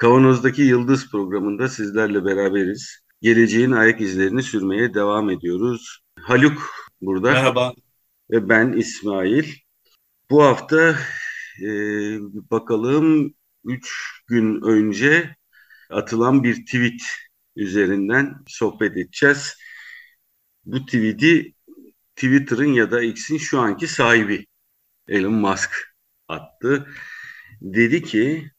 Kavanoz'daki Yıldız programında sizlerle beraberiz. Geleceğin ayak izlerini sürmeye devam ediyoruz. Haluk burada. Merhaba. Ve ben İsmail. Bu hafta e, bakalım 3 gün önce atılan bir tweet üzerinden sohbet edeceğiz. Bu tweet'i Twitter'ın ya da X'in şu anki sahibi Elon Musk attı. Dedi ki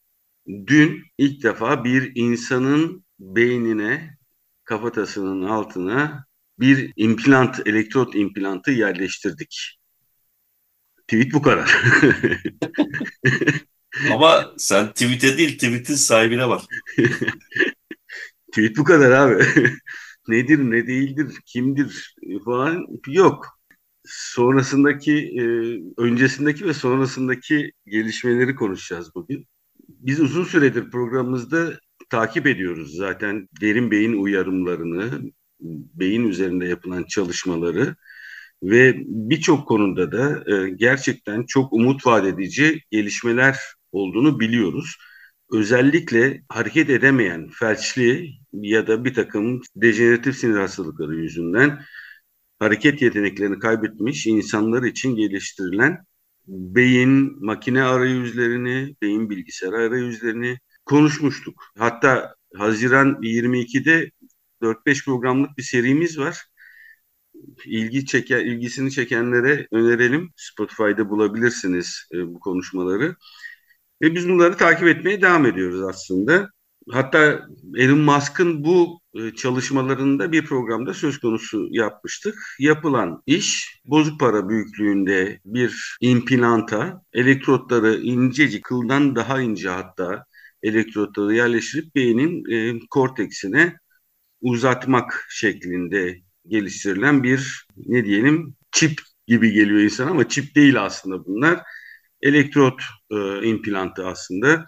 dün ilk defa bir insanın beynine kafatasının altına bir implant, elektrot implantı yerleştirdik. Tweet bu kadar. Ama sen tweet'e değil tweet'in sahibine bak. Tweet bu kadar abi. Nedir ne değildir kimdir falan yok. Sonrasındaki e, öncesindeki ve sonrasındaki gelişmeleri konuşacağız bugün. Biz uzun süredir programımızda takip ediyoruz zaten derin beyin uyarımlarını, beyin üzerinde yapılan çalışmaları ve birçok konuda da e, gerçekten çok umut vaat edici gelişmeler olduğunu biliyoruz. Özellikle hareket edemeyen felçli ya da bir takım dejeneratif sinir hastalıkları yüzünden hareket yeteneklerini kaybetmiş insanlar için geliştirilen beyin makine arayüzlerini, beyin bilgisayar arayüzlerini konuşmuştuk. Hatta Haziran 22'de 4-5 programlık bir serimiz var. İlgi çeken, ilgisini çekenlere önerelim. Spotify'da bulabilirsiniz e, bu konuşmaları. Ve biz bunları takip etmeye devam ediyoruz aslında. Hatta Elon Musk'ın bu çalışmalarında bir programda söz konusu yapmıştık. Yapılan iş bozuk para büyüklüğünde bir implanta elektrotları incecik kıldan daha ince hatta elektrotları yerleştirip beynin e, korteksine uzatmak şeklinde geliştirilen bir ne diyelim çip gibi geliyor insan ama çip değil aslında bunlar. Elektrot e, implantı aslında.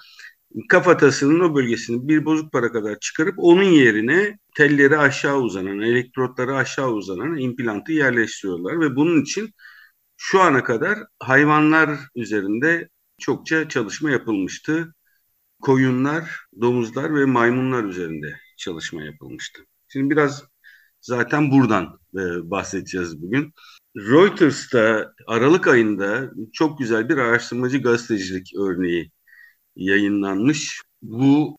Kafatasının o bölgesini bir bozuk para kadar çıkarıp onun yerine telleri aşağı uzanan, elektrotları aşağı uzanan implantı yerleştiriyorlar ve bunun için şu ana kadar hayvanlar üzerinde çokça çalışma yapılmıştı koyunlar, domuzlar ve maymunlar üzerinde çalışma yapılmıştı. Şimdi biraz zaten buradan e, bahsedeceğiz bugün. Reuters'ta Aralık ayında çok güzel bir araştırmacı gazetecilik örneği yayınlanmış. Bu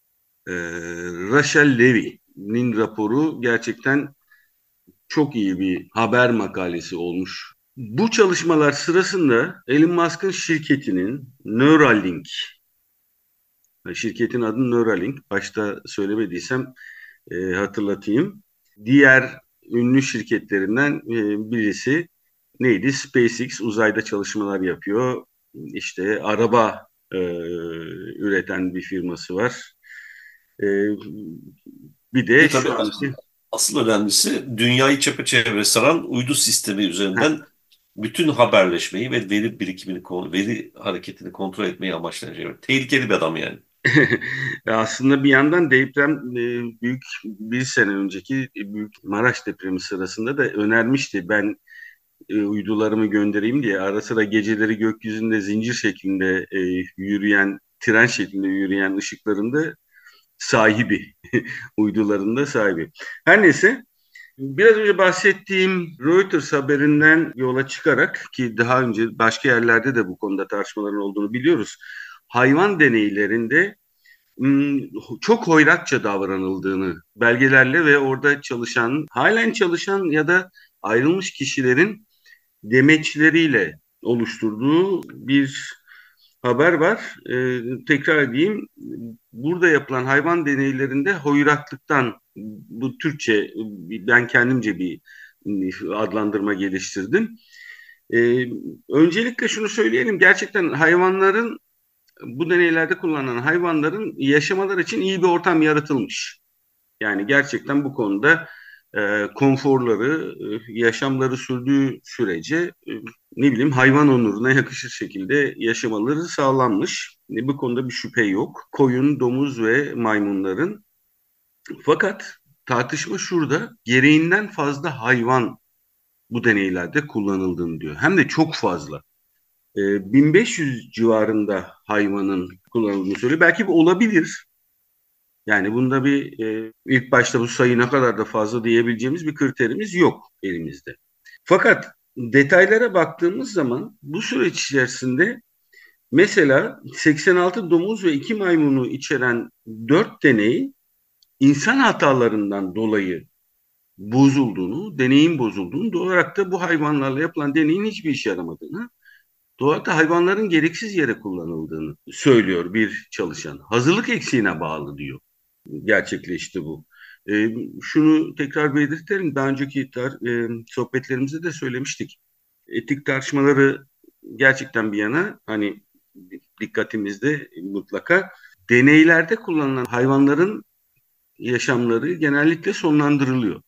e, Rachel Levy'nin raporu gerçekten çok iyi bir haber makalesi olmuş. Bu çalışmalar sırasında Elon Musk'ın şirketinin Neuralink Şirketin adı Neuralink. Başta söylemediysem e, hatırlatayım. Diğer ünlü şirketlerinden e, birisi neydi? SpaceX uzayda çalışmalar yapıyor. İşte araba e, üreten bir firması var. E, bir de e, tabii şu anki... asıl önemlisi dünyayı çepeçevre saran uydu sistemi üzerinden bütün haberleşmeyi ve veri birikimini, veri hareketini kontrol etmeyi amaçlayan tehlikeli bir adam yani. Aslında bir yandan deprem e, büyük bir sene önceki büyük Maraş depremi sırasında da önermişti. Ben e, uydularımı göndereyim diye ara sıra geceleri gökyüzünde zincir şeklinde e, yürüyen, tren şeklinde yürüyen ışıklarında sahibi, uydularında sahibi. Her neyse Biraz önce bahsettiğim Reuters haberinden yola çıkarak ki daha önce başka yerlerde de bu konuda tartışmaların olduğunu biliyoruz hayvan deneylerinde hmm, çok hoyratça davranıldığını belgelerle ve orada çalışan, halen çalışan ya da ayrılmış kişilerin demeçleriyle oluşturduğu bir haber var. Ee, tekrar edeyim. Burada yapılan hayvan deneylerinde hoyratlıktan bu Türkçe ben kendimce bir adlandırma geliştirdim. Ee, öncelikle şunu söyleyelim. Gerçekten hayvanların bu deneylerde kullanılan hayvanların yaşamalar için iyi bir ortam yaratılmış. Yani gerçekten bu konuda e, konforları, e, yaşamları sürdüğü sürece e, ne bileyim hayvan onuruna yakışır şekilde yaşamaları sağlanmış. E, bu konuda bir şüphe yok. Koyun, domuz ve maymunların. Fakat tartışma şurada. Gereğinden fazla hayvan bu deneylerde kullanıldığını diyor. Hem de çok fazla. E, 1500 civarında hayvanın kullanıldığını söylüyor. Belki bu olabilir. Yani bunda bir e, ilk başta bu sayı ne kadar da fazla diyebileceğimiz bir kriterimiz yok elimizde. Fakat detaylara baktığımız zaman bu süreç içerisinde mesela 86 domuz ve 2 maymunu içeren 4 deney insan hatalarından dolayı bozulduğunu, deneyin bozulduğunu, doğal olarak da bu hayvanlarla yapılan deneyin hiçbir işe yaramadığını, doğal hayvanların gereksiz yere kullanıldığını söylüyor bir çalışan. Hazırlık eksiğine bağlı diyor gerçekleşti bu. E, şunu tekrar belirtelim. Daha önceki e, sohbetlerimizde de söylemiştik. Etik tartışmaları gerçekten bir yana hani dikkatimizde mutlaka deneylerde kullanılan hayvanların yaşamları genellikle sonlandırılıyor.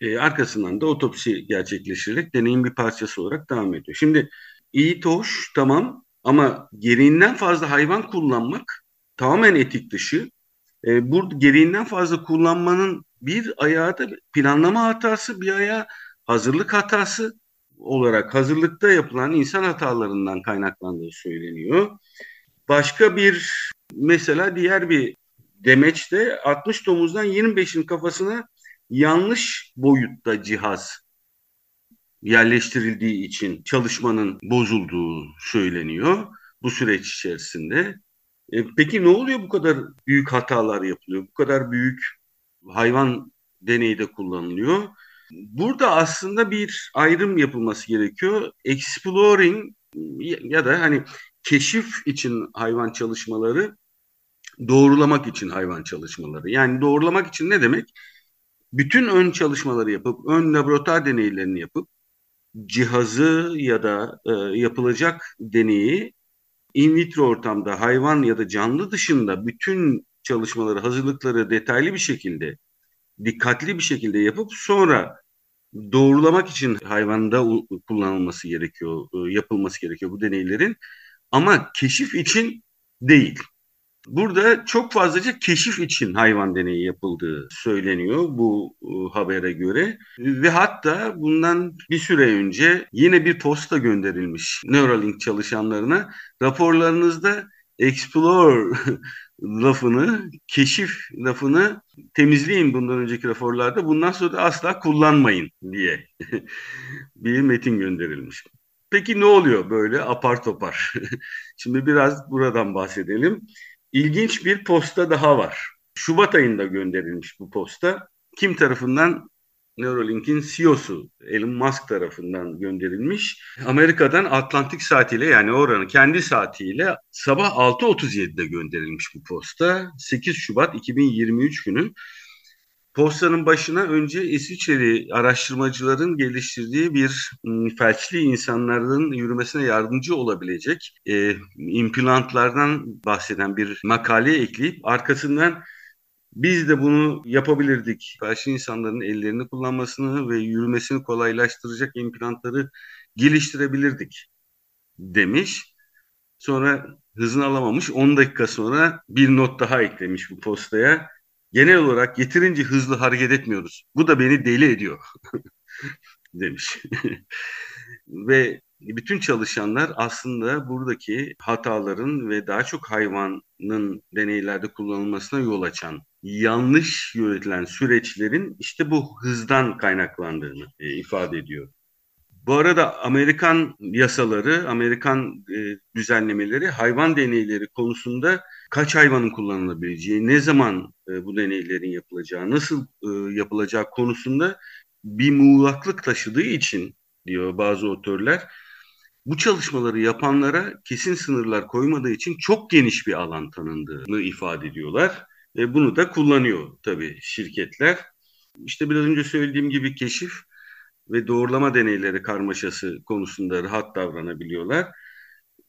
E, arkasından da otopsi gerçekleştirerek deneyin bir parçası olarak devam ediyor. Şimdi iyi hoş tamam ama gereğinden fazla hayvan kullanmak tamamen etik dışı. E, burada gereğinden fazla kullanmanın bir ayağı da planlama hatası, bir ayağı hazırlık hatası olarak hazırlıkta yapılan insan hatalarından kaynaklandığı söyleniyor. Başka bir mesela diğer bir demeçte 60 domuzdan 25'in kafasına yanlış boyutta cihaz yerleştirildiği için çalışmanın bozulduğu söyleniyor bu süreç içerisinde. E, peki ne oluyor bu kadar büyük hatalar yapılıyor? Bu kadar büyük hayvan deneyi de kullanılıyor. Burada aslında bir ayrım yapılması gerekiyor. Exploring ya da hani keşif için hayvan çalışmaları, doğrulamak için hayvan çalışmaları. Yani doğrulamak için ne demek? Bütün ön çalışmaları yapıp, ön laboratuvar deneylerini yapıp, cihazı ya da e, yapılacak deneyi in vitro ortamda hayvan ya da canlı dışında bütün çalışmaları, hazırlıkları detaylı bir şekilde, dikkatli bir şekilde yapıp sonra doğrulamak için hayvanda kullanılması gerekiyor, e, yapılması gerekiyor bu deneylerin. Ama keşif için değil. Burada çok fazlaca keşif için hayvan deneyi yapıldığı söyleniyor bu e, habere göre. Ve hatta bundan bir süre önce yine bir posta gönderilmiş Neuralink çalışanlarına. Raporlarınızda explore lafını, keşif lafını temizleyin bundan önceki raporlarda. Bundan sonra da asla kullanmayın diye bir metin gönderilmiş. Peki ne oluyor böyle apar topar? Şimdi biraz buradan bahsedelim. İlginç bir posta daha var. Şubat ayında gönderilmiş bu posta. Kim tarafından? Neuralink'in CEO'su Elon Musk tarafından gönderilmiş. Amerika'dan Atlantik saatiyle yani oranın kendi saatiyle sabah 6.37'de gönderilmiş bu posta. 8 Şubat 2023 günü Postanın başına önce İsviçreli araştırmacıların geliştirdiği bir felçli insanların yürümesine yardımcı olabilecek e, implantlardan bahseden bir makale ekleyip arkasından biz de bunu yapabilirdik. Felçli insanların ellerini kullanmasını ve yürümesini kolaylaştıracak implantları geliştirebilirdik demiş. Sonra hızını alamamış 10 dakika sonra bir not daha eklemiş bu postaya genel olarak yeterince hızlı hareket etmiyoruz. Bu da beni deli ediyor demiş. ve bütün çalışanlar aslında buradaki hataların ve daha çok hayvanın deneylerde kullanılmasına yol açan yanlış yönetilen süreçlerin işte bu hızdan kaynaklandığını e, ifade ediyor. Bu arada Amerikan yasaları, Amerikan e, düzenlemeleri hayvan deneyleri konusunda kaç hayvanın kullanılabileceği, ne zaman e, bu deneylerin yapılacağı, nasıl e, yapılacağı konusunda bir muğlaklık taşıdığı için diyor bazı otörler, bu çalışmaları yapanlara kesin sınırlar koymadığı için çok geniş bir alan tanındığını ifade ediyorlar. Ve bunu da kullanıyor tabii şirketler. İşte biraz önce söylediğim gibi keşif ve doğrulama deneyleri karmaşası konusunda rahat davranabiliyorlar.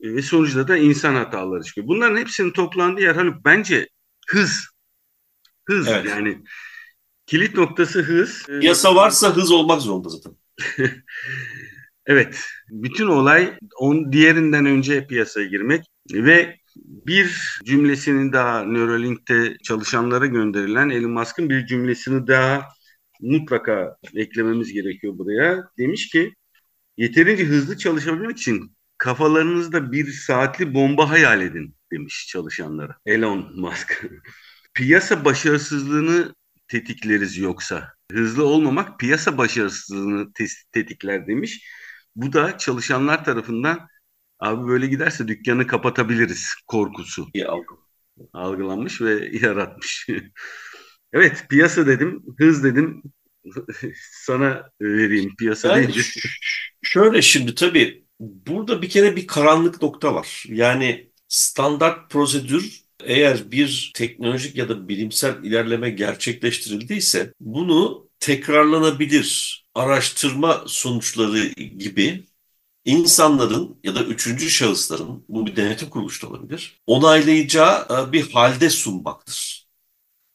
ve sonuçta da insan hataları çıkıyor. Bunların hepsinin toplandığı yer Haluk bence hız. Hız Evet. yani kilit noktası hız. Ee, Yasa varsa hız olmak zorunda zaten. Evet, bütün olay on diğerinden önce piyasaya girmek ve bir cümlesini daha Neuralink'te çalışanlara gönderilen Elon Musk'ın bir cümlesini daha mutlaka eklememiz gerekiyor buraya. Demiş ki yeterince hızlı çalışabilmek için kafalarınızda bir saatli bomba hayal edin demiş çalışanlara. Elon Musk. Piyasa başarısızlığını tetikleriz yoksa. Hızlı olmamak piyasa başarısızlığını tetikler demiş. Bu da çalışanlar tarafından abi böyle giderse dükkanı kapatabiliriz korkusu algılanmış ve yaratmış. evet piyasa dedim, hız dedim. Sana vereyim piyasa Yani deyince. şöyle şimdi tabii burada bir kere bir karanlık nokta var. Yani standart prosedür eğer bir teknolojik ya da bilimsel ilerleme gerçekleştirildiyse bunu tekrarlanabilir araştırma sonuçları gibi insanların ya da üçüncü şahısların bu bir denetim kuruluşu da olabilir onaylayacağı e, bir halde sunmaktır.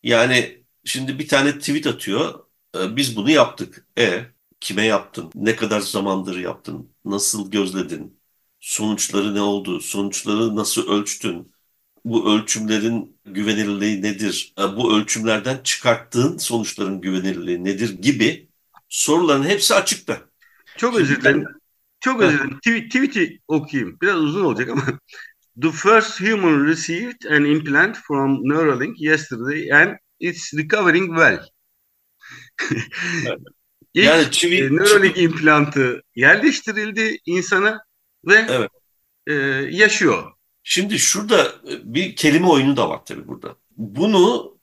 Yani şimdi bir tane tweet atıyor e, biz bunu yaptık. E kime yaptın? Ne kadar zamandır yaptın? Nasıl gözledin? Sonuçları ne oldu? Sonuçları nasıl ölçtün? Bu ölçümlerin güvenilirliği nedir? E, Bu ölçümlerden çıkarttığın sonuçların güvenilirliği nedir gibi soruların hepsi açıkta. Çok özür dilerim. Çok özür dilerim. Tweet, tweet'i okuyayım. Biraz uzun olacak ama. The first human received an implant from Neuralink yesterday and it's recovering well. İlk Yani çivi, e, Neuralink implantı yerleştirildi insana ve Evet. e, yaşıyor. Şimdi şurada e, bir kelime oyunu da var tabii burada. Bunu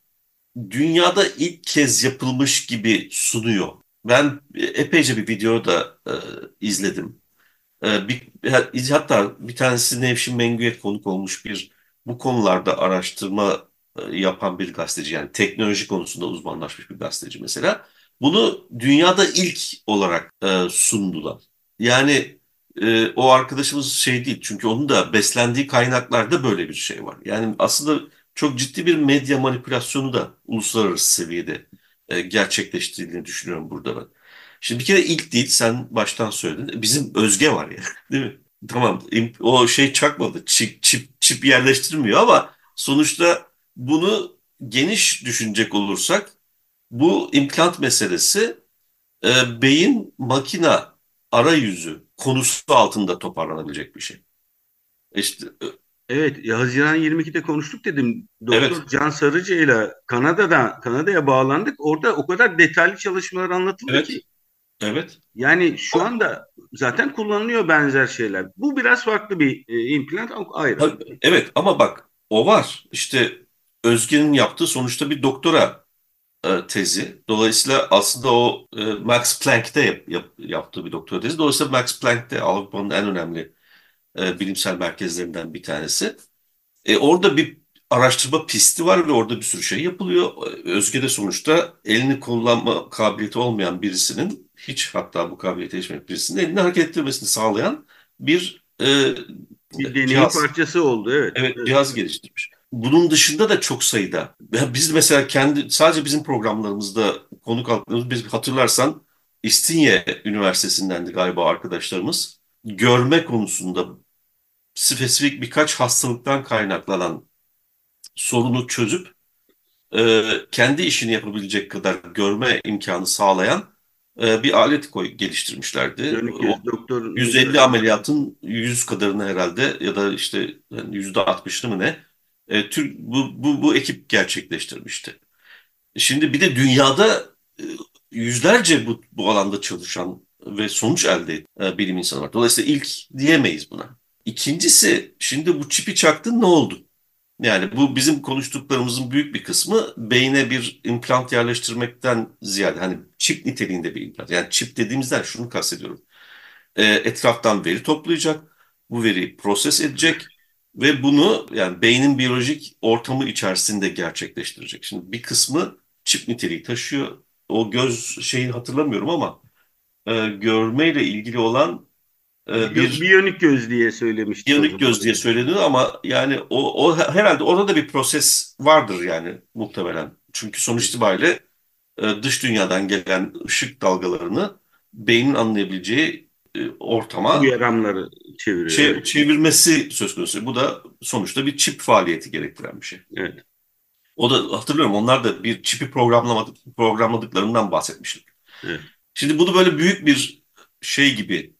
dünyada ilk kez yapılmış gibi sunuyor. Ben e, epeyce bir video da e, izledim. E, bir, hatta bir tanesi Nevşin Mengü'ye konuk olmuş bir bu konularda araştırma yapan bir gazeteci yani teknoloji konusunda uzmanlaşmış bir gazeteci mesela. Bunu dünyada ilk olarak e, sundular. Yani e, o arkadaşımız şey değil çünkü onun da beslendiği kaynaklarda böyle bir şey var. Yani aslında çok ciddi bir medya manipülasyonu da uluslararası seviyede e, gerçekleştirildiğini düşünüyorum burada ben. Şimdi bir kere ilk değil sen baştan söyledin. Bizim Özge var ya değil mi? Tamam o şey çakmadı çip, çip, çip yerleştirmiyor ama sonuçta bunu geniş düşünecek olursak bu implant meselesi e, beyin makina arayüzü konusu altında toparlanabilecek bir şey. İşte e, Evet, ya Haziran 22'de konuştuk dedim. Doktor Evet. Can Sarıcı ile Kanada'da Kanada'ya bağlandık. Orada o kadar detaylı çalışmalar anlatıldı Evet. ki. evet Yani şu anda zaten kullanılıyor benzer şeyler. Bu biraz farklı bir e, implant ayrı. Evet ama bak o var. İşte Özge'nin yaptığı sonuçta bir doktora e, tezi. Dolayısıyla aslında o e, Max Planck'te yap- yap- yaptığı bir doktora tezi. Dolayısıyla Max Planck'te Avrupa'nın en önemli e, bilimsel merkezlerinden bir tanesi. E, orada bir araştırma pisti var ve orada bir sürü şey yapılıyor. E, Özge de sonuçta elini kullanma kabiliyeti olmayan birisinin hiç hatta bu kabiliyete erişmeyen birisinin elini hareket ettirmesini sağlayan bir e, Bir deney cihaz. parçası oldu. Evet. Evet, cihaz geliştirmiş. Bunun dışında da çok sayıda. Ya Biz mesela kendi sadece bizim programlarımızda konuk aldığımız biz hatırlarsan İstinye Üniversitesi'ndendi galiba arkadaşlarımız. Görme konusunda spesifik birkaç hastalıktan kaynaklanan sorunu çözüp e, kendi işini yapabilecek kadar görme imkanı sağlayan e, bir alet koy geliştirmişlerdi. O- doktor 150 ameliyatın 100 kadarını herhalde ya da işte yani %60'ını mı ne e, Türk bu, bu, bu ekip gerçekleştirmişti. Şimdi bir de dünyada e, yüzlerce bu, bu alanda çalışan ve sonuç elde eden bilim insanı var. Dolayısıyla ilk diyemeyiz buna. İkincisi şimdi bu çipi çaktın ne oldu? Yani bu bizim konuştuklarımızın büyük bir kısmı beyne bir implant yerleştirmekten ziyade hani çip niteliğinde bir implant. Yani çip dediğimizden şunu kastediyorum e, etraftan veri toplayacak, bu veriyi proses edecek ve bunu yani beynin biyolojik ortamı içerisinde gerçekleştirecek. Şimdi bir kısmı çip niteliği taşıyor. O göz şeyi hatırlamıyorum ama e, görmeyle ilgili olan e, bir biyonik göz diye söylemişti. Biyonik göz diye söyleniyor ama yani o, o herhalde orada da bir proses vardır yani muhtemelen. Çünkü sonuç itibariyle e, dış dünyadan gelen ışık dalgalarını beynin anlayabileceği e, ortama uyaranları çeviriyor. Çev, çevirmesi söz konusu. Bu da sonuçta bir çip faaliyeti gerektiren bir şey. Evet. O da hatırlıyorum onlar da bir çipi programlamadık, programladıklarından bahsetmiştik. Evet. Şimdi bunu böyle büyük bir şey gibi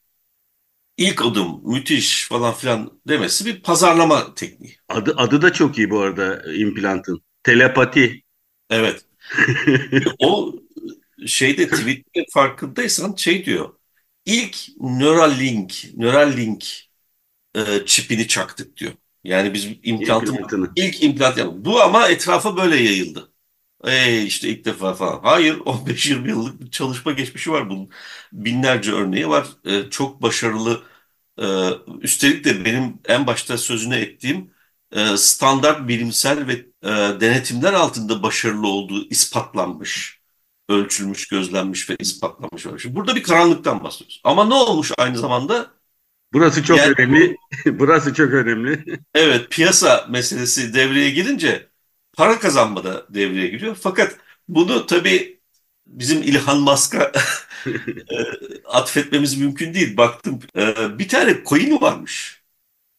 ilk adım müthiş falan filan demesi bir pazarlama tekniği. Adı adı da çok iyi bu arada implantın. Telepati. Evet. o şeyde tweet'te farkındaysan şey diyor. İlk Neuralink, Neuralink e, çipini çaktık diyor. Yani biz implantın ilk implant yaptık. Bu ama etrafa böyle yayıldı. E işte ilk defa falan. Hayır 15-20 yıllık bir çalışma geçmişi var bunun. Binlerce örneği var. E, çok başarılı. E, üstelik de benim en başta sözünü ettiğim e, standart bilimsel ve e, denetimler altında başarılı olduğu ispatlanmış, ölçülmüş, gözlenmiş ve ispatlanmış. Şimdi burada bir karanlıktan bahsediyoruz. Ama ne olmuş aynı zamanda? Burası çok yani, önemli. Burası çok önemli. Evet, piyasa meselesi devreye girince para kazanma da devreye giriyor. Fakat bunu tabii bizim İlhan Musk'a e, atfetmemiz mümkün değil. Baktım e, bir tane coin varmış.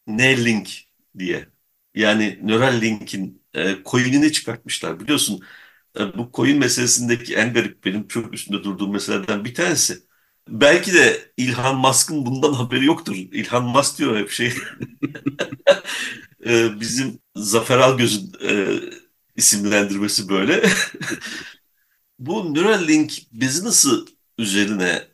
Neuralink diye. Yani Neuralink'in e, coin'ini çıkartmışlar. Biliyorsun bu coin meselesindeki en garip benim çok üstünde durduğum meselelerden bir tanesi. Belki de İlhan Musk'ın bundan haberi yoktur. İlhan Musk diyor hep şey. e, bizim Zafer Algöz'ün e, isimlendirmesi böyle. bu Neuralink business'ı üzerine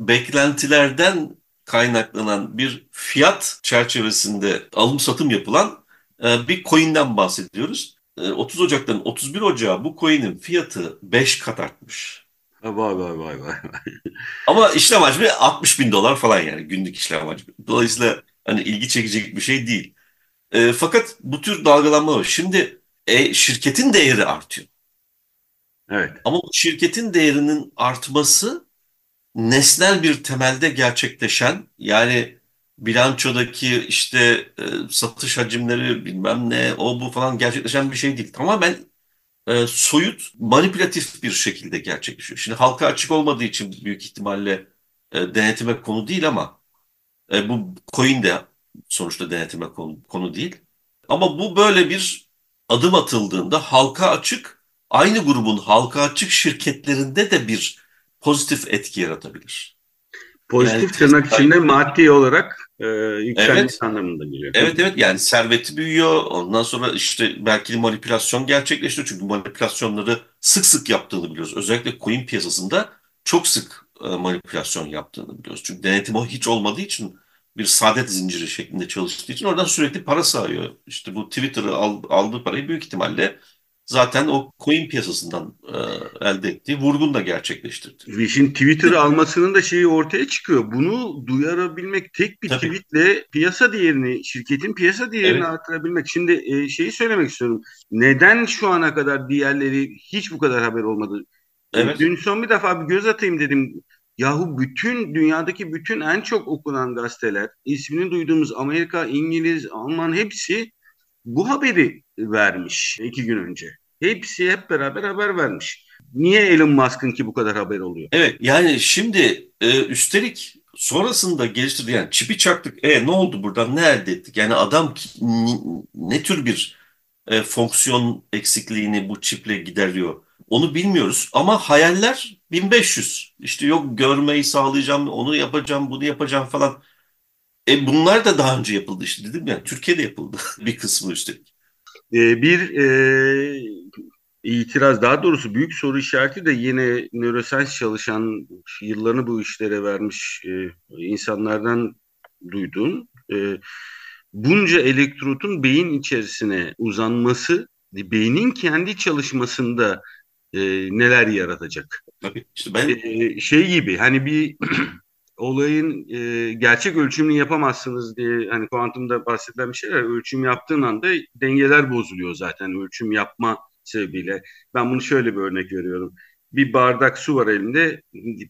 beklentilerden kaynaklanan bir fiyat çerçevesinde alım satım yapılan bir coin'den bahsediyoruz. 30 ee, Ocak'tan 31 Ocak'a bu coin'in fiyatı 5 kat artmış. Vay vay vay vay. Ama işlem hacmi 60 bin dolar falan yani günlük işlem hacmi. Dolayısıyla hani ilgi çekecek bir şey değil. E, fakat bu tür dalgalanma var. Şimdi e, şirketin değeri artıyor. Evet. Ama şirketin değerinin artması nesnel bir temelde gerçekleşen yani bilançodaki işte e, satış hacimleri bilmem ne o bu falan gerçekleşen bir şey değil. Tamamen e, soyut manipülatif bir şekilde gerçekleşiyor. Şimdi halka açık olmadığı için büyük ihtimalle e, denetime konu değil ama e, bu coin de sonuçta denetime konu, konu değil. Ama bu böyle bir adım atıldığında halka açık aynı grubun halka açık şirketlerinde de bir pozitif etki yaratabilir. Pozitif yani, tırnak içinde maddi olarak e, evet. anlamında geliyor. Evet evet yani serveti büyüyor. Ondan sonra işte belki manipülasyon gerçekleşiyor. Çünkü manipülasyonları sık sık yaptığını biliyoruz. Özellikle coin piyasasında çok sık e, manipülasyon yaptığını biliyoruz. Çünkü denetim o hiç olmadığı için bir saadet zinciri şeklinde çalıştığı için oradan sürekli para sağıyor. İşte bu Twitter'ı aldığı parayı büyük ihtimalle zaten o coin piyasasından e, elde ettiği vurgun da gerçekleştirdi. Şimdi Twitter almasının da şeyi ortaya çıkıyor. Bunu duyarabilmek tek bir Tabii. tweetle piyasa değerini, şirketin piyasa değerini evet. artırabilmek. Şimdi e, şeyi söylemek istiyorum. Neden şu ana kadar diğerleri hiç bu kadar haber olmadı? E, evet. Dün son bir defa bir göz atayım dedim. Yahu bütün dünyadaki bütün en çok okunan gazeteler, ismini duyduğumuz Amerika, İngiliz, Alman hepsi bu haberi vermiş iki gün önce. Hepsi hep beraber haber vermiş. Niye Elon Musk'ın ki bu kadar haber oluyor? Evet yani şimdi e, üstelik sonrasında geliştirdi yani çipi çaktık. E ne oldu buradan ne elde ettik? Yani adam ne, tür bir e, fonksiyon eksikliğini bu çiple gideriyor? Onu bilmiyoruz ama hayaller 1500. İşte yok görmeyi sağlayacağım, onu yapacağım, bunu yapacağım falan. E bunlar da daha önce yapıldı işte dedim ya. Türkiye'de yapıldı bir kısmı üstelik. Ee, bir e, itiraz daha doğrusu büyük soru işareti de yine nörosens çalışan yıllarını bu işlere vermiş e, insanlardan duyduğum e, bunca elektrotun beyin içerisine uzanması beynin kendi çalışmasında e, neler yaratacak? Tabii işte ben e, şey gibi hani bir olayın e, gerçek ölçümünü yapamazsınız diye hani kuantumda bahsedilen bir şeyler ölçüm yaptığın anda dengeler bozuluyor zaten ölçüm yapma sebebiyle. Ben bunu şöyle bir örnek veriyorum. bir bardak su var elinde.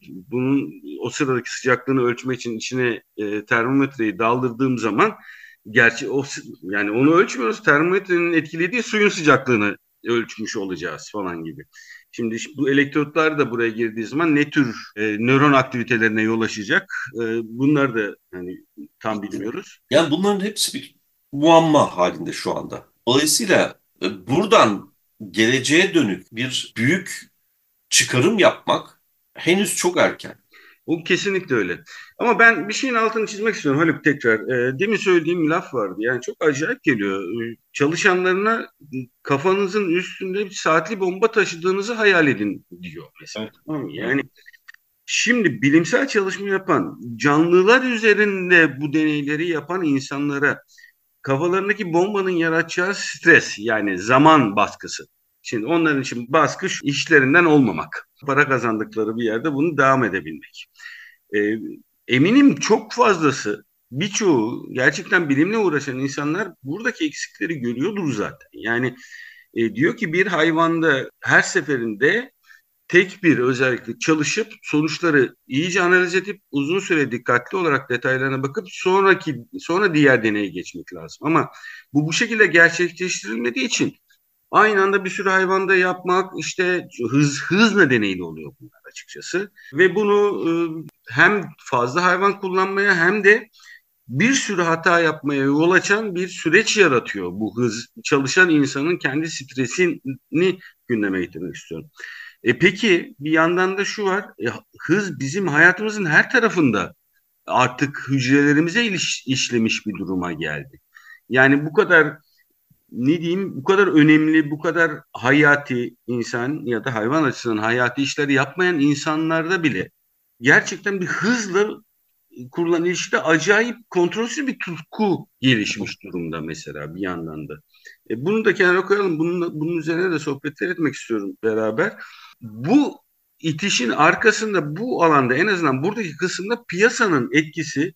Bunun o sıradaki sıcaklığını ölçmek için içine e, termometreyi daldırdığım zaman gerçi o yani onu ölçmüyoruz. Termometrenin etkilediği suyun sıcaklığını ölçmüş olacağız falan gibi. Şimdi bu elektrotlar da buraya girdiği zaman ne tür e, nöron aktivitelerine yol açacak? E, bunlar da yani tam bilmiyoruz. Yani bunların hepsi bir muamma halinde şu anda. Dolayısıyla e, buradan geleceğe dönük bir büyük çıkarım yapmak henüz çok erken. Bu kesinlikle öyle. Ama ben bir şeyin altını çizmek istiyorum Haluk tekrar. E, demin söylediğim laf vardı. Yani çok acayip geliyor. E, çalışanlarına kafanızın üstünde bir saatli bomba taşıdığınızı hayal edin diyor mesela. Evet. Yani şimdi bilimsel çalışma yapan, canlılar üzerinde bu deneyleri yapan insanlara kafalarındaki bombanın yaratacağı stres yani zaman baskısı. Şimdi onların için baskı şu, işlerinden olmamak. Para kazandıkları bir yerde bunu devam edebilmek. Ee, eminim çok fazlası birçoğu gerçekten bilimle uğraşan insanlar buradaki eksikleri görüyordur zaten. Yani e, diyor ki bir hayvanda her seferinde tek bir özellikle çalışıp sonuçları iyice analiz edip uzun süre dikkatli olarak detaylarına bakıp sonraki sonra diğer deneye geçmek lazım. Ama bu bu şekilde gerçekleştirilmediği için aynı anda bir sürü hayvanda yapmak işte hız hız nedeniyle oluyor bunlar açıkçası. Ve bunu e, hem fazla hayvan kullanmaya hem de bir sürü hata yapmaya yol açan bir süreç yaratıyor bu hız. Çalışan insanın kendi stresini gündeme getirmek istiyorum. E peki bir yandan da şu var. E, hız bizim hayatımızın her tarafında artık hücrelerimize iliş, işlemiş bir duruma geldi. Yani bu kadar ne diyeyim bu kadar önemli, bu kadar hayati insan ya da hayvan açısından hayati işleri yapmayan insanlarda bile gerçekten bir hızla kurulan ilişkide acayip kontrolsüz bir tutku gelişmiş durumda mesela bir yandan da. E, bunu da kenara koyalım. Bunun, bunun üzerine de sohbetler etmek istiyorum beraber. Bu itişin arkasında bu alanda en azından buradaki kısımda piyasanın etkisi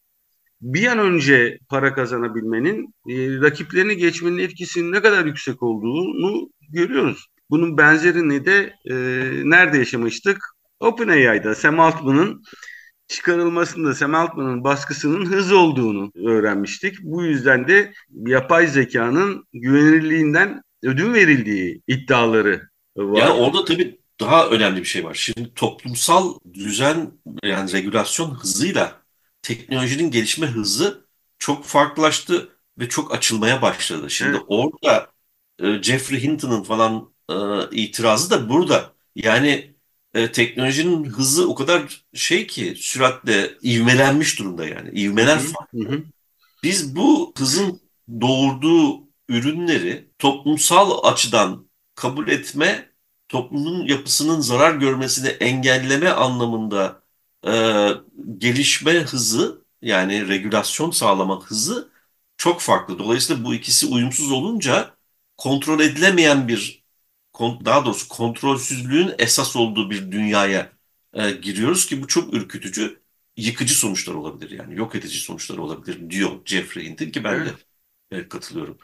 bir an önce para kazanabilmenin e, rakiplerini geçmenin etkisinin ne kadar yüksek olduğunu görüyoruz. Bunun benzerini de e, nerede yaşamıştık? OpenAI'da Sam Altman'ın çıkarılmasında Sam Altman'ın baskısının hız olduğunu öğrenmiştik. Bu yüzden de yapay zekanın güvenilirliğinden ödün verildiği iddiaları var. Yani orada tabii daha önemli bir şey var. Şimdi toplumsal düzen yani regülasyon hızıyla teknolojinin gelişme hızı çok farklılaştı ve çok açılmaya başladı. Şimdi evet. orada e, Jeffrey Hinton'ın falan e, itirazı da burada. Yani e, teknolojinin hızı o kadar şey ki süratle ivmelenmiş durumda yani. İvmeler farklı. Biz bu hızın doğurduğu ürünleri toplumsal açıdan kabul etme, toplumun yapısının zarar görmesini engelleme anlamında e, gelişme hızı yani regülasyon sağlama hızı çok farklı. Dolayısıyla bu ikisi uyumsuz olunca kontrol edilemeyen bir daha doğrusu kontrolsüzlüğün esas olduğu bir dünyaya e, giriyoruz ki bu çok ürkütücü, yıkıcı sonuçlar olabilir yani yok edici sonuçlar olabilir diyor Jeffrey Hinton ki ben evet. de e, katılıyorum.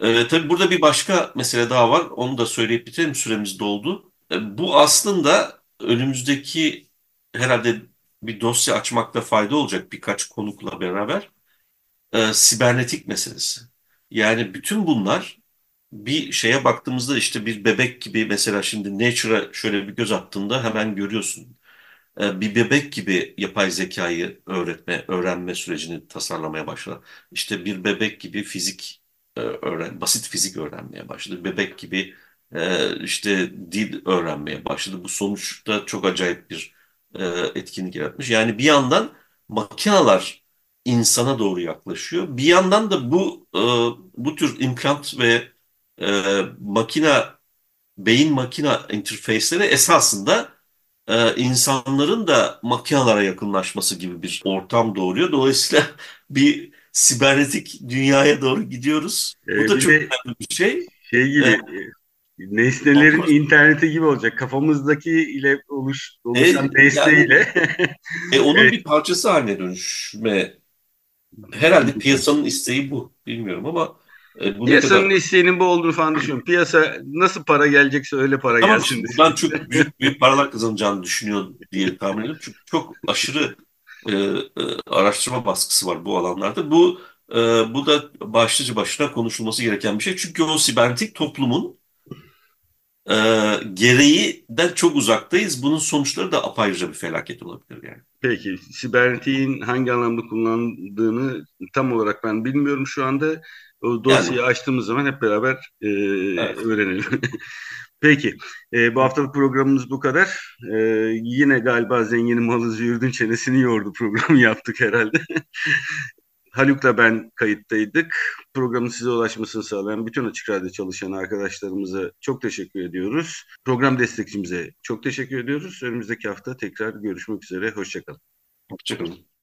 E, tabii burada bir başka mesele daha var. Onu da söyleyip bitirelim. Süremiz doldu. E, bu aslında önümüzdeki herhalde bir dosya açmakta fayda olacak birkaç konukla beraber. E, sibernetik meselesi. Yani bütün bunlar bir şeye baktığımızda işte bir bebek gibi mesela şimdi Nature'a şöyle bir göz attığında hemen görüyorsun. Ee, bir bebek gibi yapay zekayı öğretme, öğrenme sürecini tasarlamaya başladı. İşte bir bebek gibi fizik e, öğren, basit fizik öğrenmeye başladı. Bebek gibi e, işte dil öğrenmeye başladı. Bu sonuçta çok acayip bir e, etkinlik yaratmış. Yani bir yandan makineler insana doğru yaklaşıyor. Bir yandan da bu bu tür implant ve e, makina beyin makina interfaceleri esasında e, insanların da makinalara yakınlaşması gibi bir ortam doğuruyor. Dolayısıyla bir sibernetik dünyaya doğru gidiyoruz. Ee, Bu da çok önemli bir şey. Şey gibi ee, nesnelerin Ondan... interneti gibi olacak. Kafamızdaki ile oluş, oluşan e, nesneyle. Yani, e, onun evet. bir parçası haline dönüşme. Herhalde piyasanın isteği bu. Bilmiyorum ama E, Piyasanın kadar... isteğinin bu olduğunu falan düşünüyorum. Piyasa nasıl para gelecekse öyle para tamam, gelsin. Ben çok büyük büyük paralar kazanacağını düşünüyor diye tahmin ediyorum. Çünkü çok aşırı e, e, araştırma baskısı var bu alanlarda. Bu e, bu da başlıca başına konuşulması gereken bir şey. Çünkü o sibernetik toplumun e, gereğinden çok uzaktayız. Bunun sonuçları da apayrıca bir felaket olabilir yani. Peki, sibernetiğin hangi anlamda kullandığını tam olarak ben bilmiyorum şu anda. O dosyayı yani, açtığımız zaman hep beraber e, evet. öğrenelim. Peki, e, bu haftalık programımız bu kadar. E, yine galiba Zengin Malı Züğürdün çenesini yordu programı yaptık herhalde. Haluk'la ben kayıttaydık. Programın size ulaşmasını sağlayan bütün Açık Radyo çalışan arkadaşlarımıza çok teşekkür ediyoruz. Program destekçimize çok teşekkür ediyoruz. Önümüzdeki hafta tekrar görüşmek üzere. Hoşçakalın. Hoşçakalın.